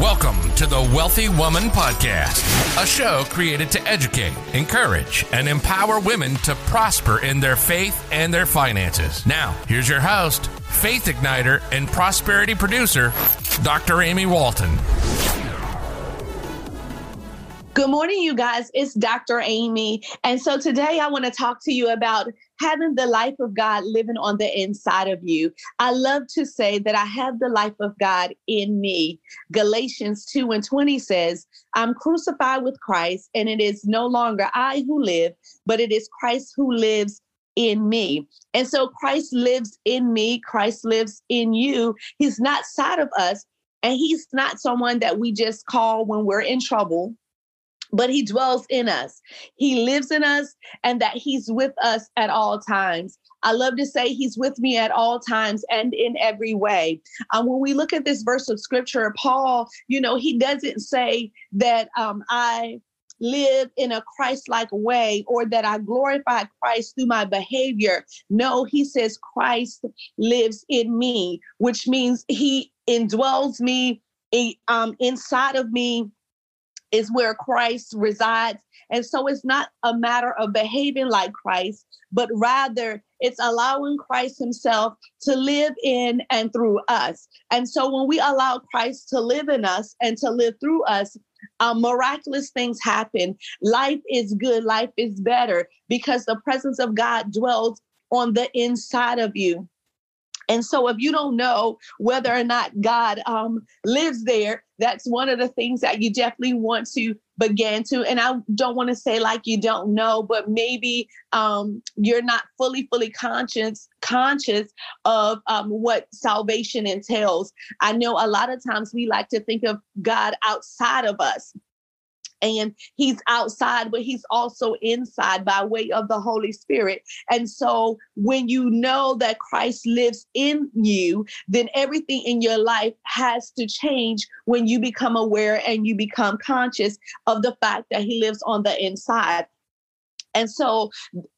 Welcome to the Wealthy Woman Podcast, a show created to educate, encourage, and empower women to prosper in their faith and their finances. Now, here's your host, faith igniter, and prosperity producer, Dr. Amy Walton. Good morning, you guys. It's Dr. Amy. And so today I want to talk to you about having the life of God living on the inside of you. I love to say that I have the life of God in me. Galatians 2 and 20 says, I'm crucified with Christ, and it is no longer I who live, but it is Christ who lives in me. And so Christ lives in me, Christ lives in you. He's not side of us, and he's not someone that we just call when we're in trouble but he dwells in us. He lives in us and that he's with us at all times. I love to say he's with me at all times and in every way. Um, when we look at this verse of scripture, Paul, you know, he doesn't say that um, I live in a Christ like way or that I glorify Christ through my behavior. No, he says Christ lives in me, which means he indwells me um, inside of me is where Christ resides. And so it's not a matter of behaving like Christ, but rather it's allowing Christ Himself to live in and through us. And so when we allow Christ to live in us and to live through us, um, miraculous things happen. Life is good, life is better because the presence of God dwells on the inside of you. And so, if you don't know whether or not God um, lives there, that's one of the things that you definitely want to begin to. And I don't want to say like you don't know, but maybe um, you're not fully, fully conscious conscious of um, what salvation entails. I know a lot of times we like to think of God outside of us and he's outside, but he's also inside by way of the Holy Spirit. And so when you know that Christ lives in you, then everything in your life has to change when you become aware and you become conscious of the fact that he lives on the inside. And so,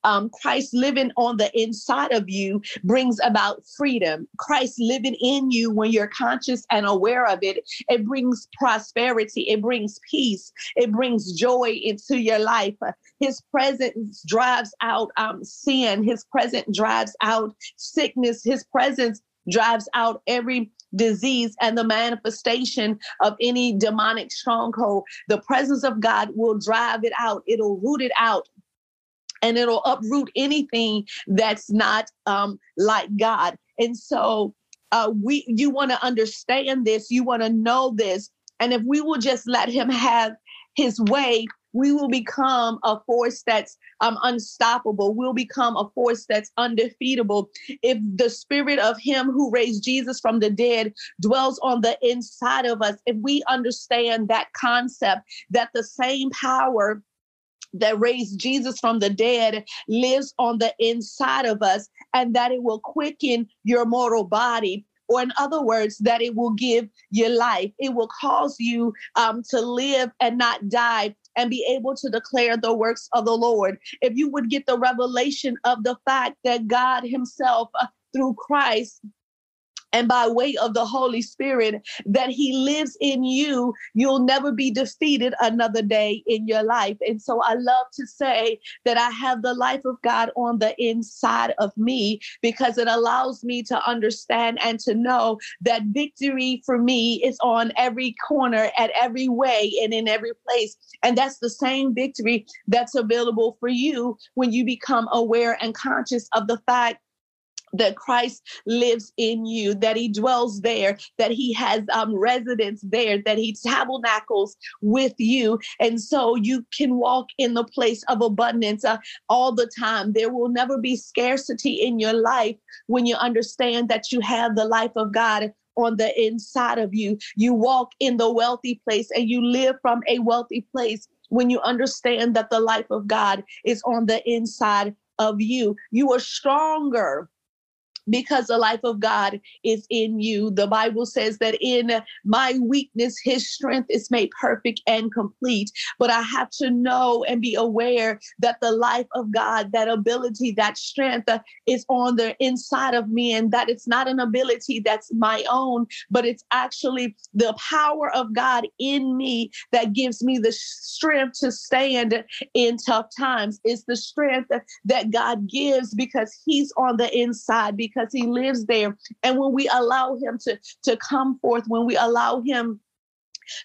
um, Christ living on the inside of you brings about freedom. Christ living in you, when you're conscious and aware of it, it brings prosperity, it brings peace, it brings joy into your life. His presence drives out um, sin, His presence drives out sickness, His presence drives out every disease and the manifestation of any demonic stronghold. The presence of God will drive it out, it'll root it out and it'll uproot anything that's not um, like God. And so uh, we, you want to understand this, you want to know this, and if we will just let Him have His way, we will become a force that's um, unstoppable. We'll become a force that's undefeatable. If the spirit of Him who raised Jesus from the dead dwells on the inside of us, if we understand that concept, that the same power that raised Jesus from the dead lives on the inside of us and that it will quicken your mortal body. Or in other words that it will give you life. It will cause you um, to live and not die and be able to declare the works of the lord. If you would get the revelation of the fact that god himself uh, through christ and by way of the Holy Spirit that He lives in you, you'll never be defeated another day in your life. And so I love to say that I have the life of God on the inside of me because it allows me to understand and to know that victory for me is on every corner, at every way, and in every place. And that's the same victory that's available for you when you become aware and conscious of the fact that Christ lives in you, that he dwells there, that he has um, residence there, that he tabernacles with you. And so you can walk in the place of abundance uh, all the time. There will never be scarcity in your life when you understand that you have the life of God on the inside of you. You walk in the wealthy place and you live from a wealthy place when you understand that the life of God is on the inside of you. You are stronger because the life of God is in you. The Bible says that in my weakness, his strength is made perfect and complete. But I have to know and be aware that the life of God, that ability, that strength is on the inside of me, and that it's not an ability that's my own, but it's actually the power of God in me that gives me the strength to stand in tough times. It's the strength that God gives because he's on the inside because he lives there. And when we allow him to, to come forth, when we allow him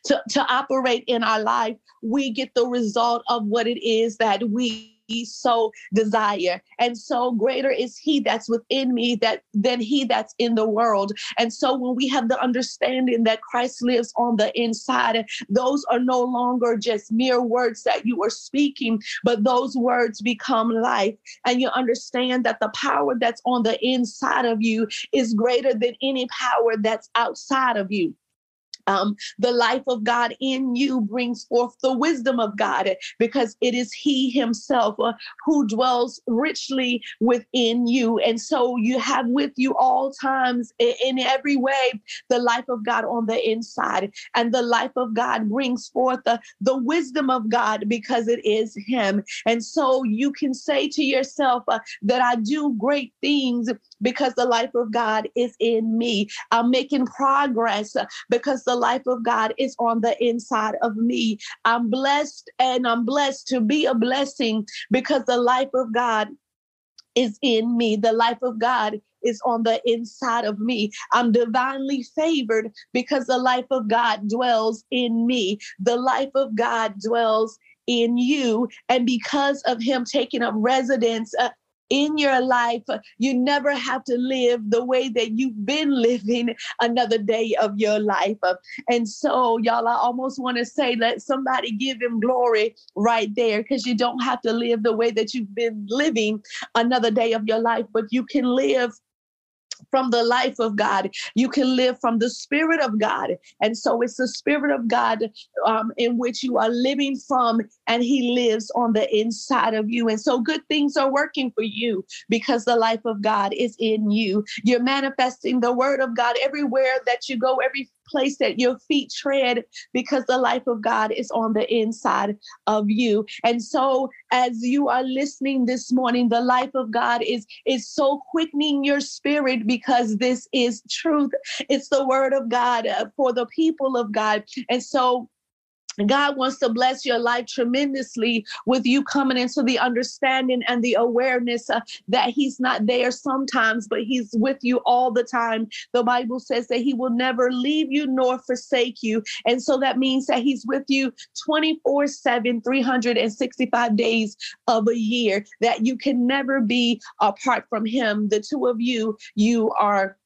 to, to operate in our life, we get the result of what it is that we so desire. And so greater is he that's within me that than he that's in the world. And so when we have the understanding that Christ lives on the inside, those are no longer just mere words that you are speaking, but those words become life. And you understand that the power that's on the inside of you is greater than any power that's outside of you. Um, the life of God in you brings forth the wisdom of God because it is He Himself uh, who dwells richly within you. And so you have with you all times in every way the life of God on the inside. And the life of God brings forth the, the wisdom of God because it is Him. And so you can say to yourself uh, that I do great things because the life of God is in me. I'm making progress uh, because the life of God is on the inside of me. I'm blessed and I'm blessed to be a blessing because the life of God is in me. The life of God is on the inside of me. I'm divinely favored because the life of God dwells in me. The life of God dwells in you. And because of Him taking up residence uh, in your life. You never have to live the way that you've been living another day of your life. And so, y'all, I almost want to say, let somebody give him glory right there because you don't have to live the way that you've been living another day of your life, but you can live from the life of God. You can live from the Spirit of God. And so it's the Spirit of God um, in which you are living from, and He lives on the inside of you. And so good things are working for you because the life of God is in you. You're manifesting the Word of God everywhere that you go, every place that your feet tread because the life of God is on the inside of you. And so as you are listening this morning, the life of God is is so quickening your spirit because this is truth. It's the word of God uh, for the people of God. And so God wants to bless your life tremendously with you coming into the understanding and the awareness uh, that He's not there sometimes, but He's with you all the time. The Bible says that He will never leave you nor forsake you. And so that means that He's with you 24 7, 365 days of a year, that you can never be apart from Him. The two of you, you are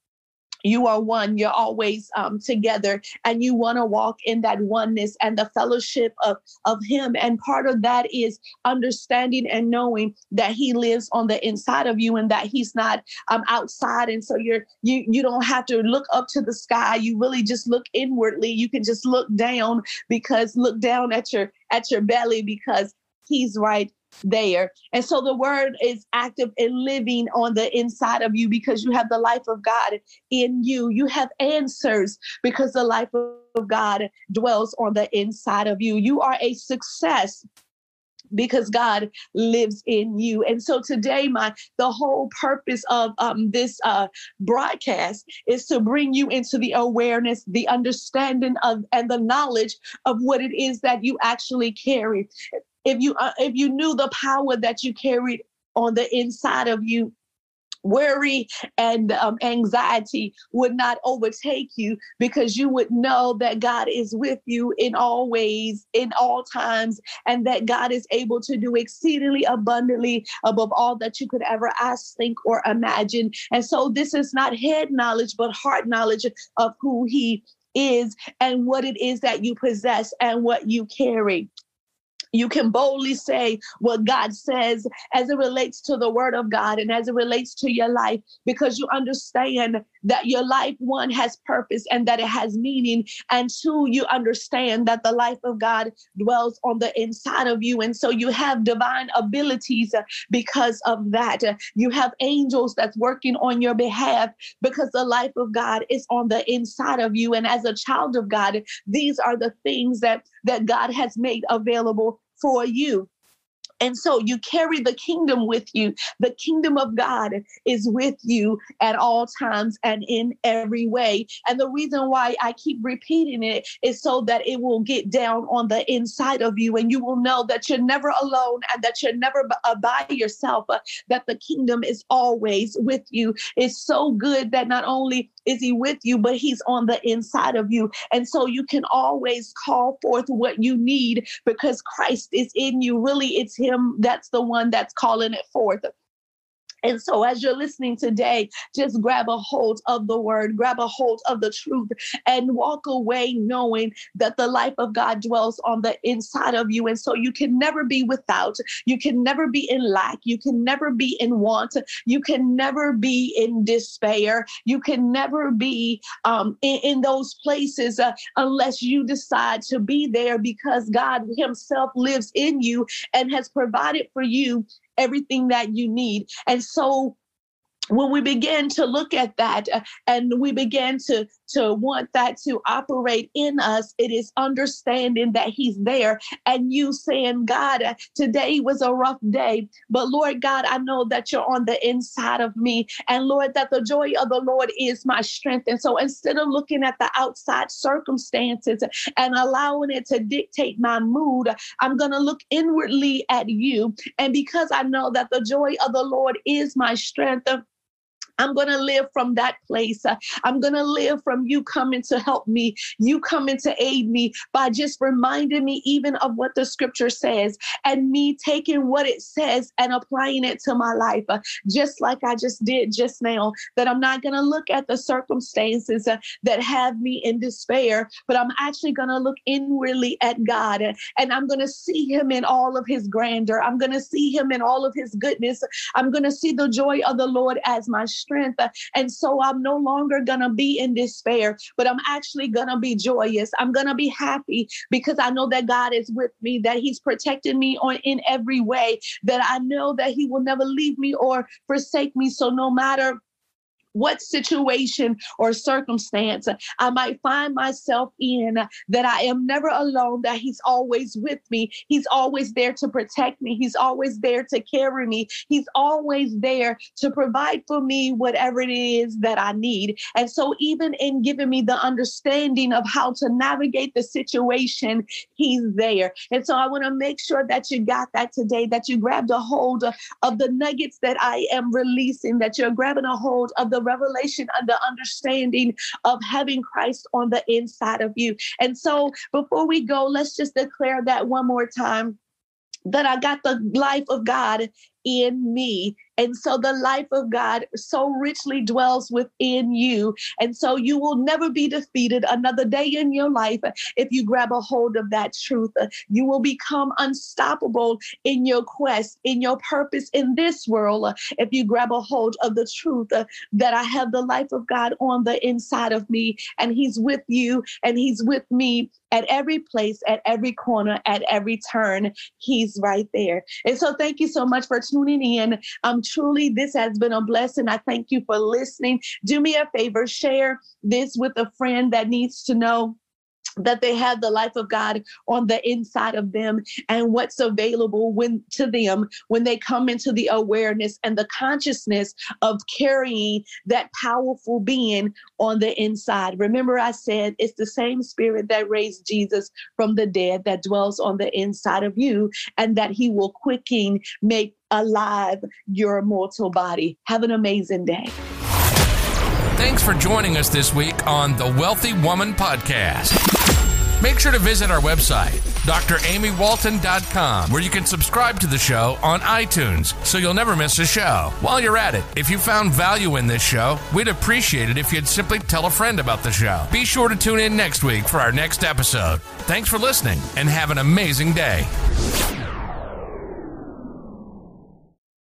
you are one. You're always um, together and you want to walk in that oneness and the fellowship of of him. And part of that is understanding and knowing that he lives on the inside of you and that he's not um, outside. And so you're you you don't have to look up to the sky. You really just look inwardly. You can just look down because look down at your at your belly because he's right there. And so the word is active and living on the inside of you because you have the life of God in you. You have answers because the life of God dwells on the inside of you. You are a success because God lives in you. And so today, my the whole purpose of um, this uh, broadcast is to bring you into the awareness, the understanding of, and the knowledge of what it is that you actually carry if you uh, if you knew the power that you carried on the inside of you worry and um, anxiety would not overtake you because you would know that God is with you in all ways, in all times, and that God is able to do exceedingly abundantly above all that you could ever ask, think, or imagine. And so this is not head knowledge, but heart knowledge of who He is and what it is that you possess and what you carry. You can boldly say what God says as it relates to the word of God and as it relates to your life because you understand that your life, one, has purpose and that it has meaning. And two, you understand that the life of God dwells on the inside of you. And so you have divine abilities because of that. You have angels that's working on your behalf because the life of God is on the inside of you. And as a child of God, these are the things that, that God has made available for you. And so you carry the kingdom with you. The kingdom of God is with you at all times and in every way. And the reason why I keep repeating it is so that it will get down on the inside of you and you will know that you're never alone and that you're never uh, by yourself, uh, that the kingdom is always with you. It's so good that not only is he with you, but he's on the inside of you. And so you can always call forth what you need because Christ is in you. Really, it's him that's the one that's calling it forth. And so, as you're listening today, just grab a hold of the word, grab a hold of the truth, and walk away knowing that the life of God dwells on the inside of you. And so, you can never be without, you can never be in lack, you can never be in want, you can never be in despair, you can never be um, in, in, those places uh, unless you decide to be there because God Himself lives in you and has provided for you everything that you need. And so when we begin to look at that uh, and we begin to to want that to operate in us it is understanding that he's there and you saying god today was a rough day but lord god i know that you're on the inside of me. And lord that the joy of the lord is my strength. And so instead of looking at the outside circumstances and allowing it to dictate my mood i'm going to look inwardly at you. And because i know that the joy of the lord is my strength I'm going to live from that place. I'm going to live from you coming to help me, you coming to aid me by just reminding me even of what the scripture says and me taking what it says and applying it to my life, uh, just like I just did just now. That I'm not going to look at the circumstances uh, that have me in despair, but I'm actually going to look inwardly at God uh, and I'm going to see Him in all of His grandeur. I'm going to see Him in all of His goodness. I'm going to see the joy of the Lord as my strength. Uh, and so I'm no longer going to be in despair, but I'm actually going to be joyous. I'm going to be happy because I know that God is with me, that He's protecting me on in every way, that I know that He will never leave me or forsake me. So no matter what situation or circumstance I might find myself in, that I am never alone, that He's always with me. He's always there to protect me. He's always there to carry me. He's always there to provide for me whatever it is that I need. And so, even in giving me the understanding of how to navigate the situation, He's there. And so, I want to make sure that you got that today, that you grabbed a hold of the nuggets that I am releasing, that you're grabbing a hold of revelation and the understanding of having Christ on the inside of you. And so before we go, let's just declare that one more time that I got the life of God in me. And so the life of God so richly dwells within you. And so you will never be defeated another day in your life if you grab a hold of that truth. You will become unstoppable in your quest, in your purpose in this world if you grab a hold of the truth that I have the life of God on the inside of me and He's with you and He's with me at every place, at every corner, at every turn. He's right there. And so thank you so much for tuning in. Um, truly, this has been a blessing. I thank you for listening. Do me a favor, share this with a friend that needs to know that they have the life of God on the inside of them and what's available when to them when they come into the awareness and the consciousness of carrying that powerful being on the inside. Remember I said it's the same spirit that raised Jesus from the dead that dwells on the inside of you and that he will quicken make alive your mortal body. Have an amazing day. Thanks for joining us this week on the Wealthy Woman Podcast. Make sure to visit our website dramywalton.com, where you can subscribe to the show on iTunes so you'll never miss a show. While you're at it, if you found value in this show, we'd appreciate it if you'd simply tell a friend about the show. Be sure to tune in next week for our next episode. Thanks for listening and have an amazing day.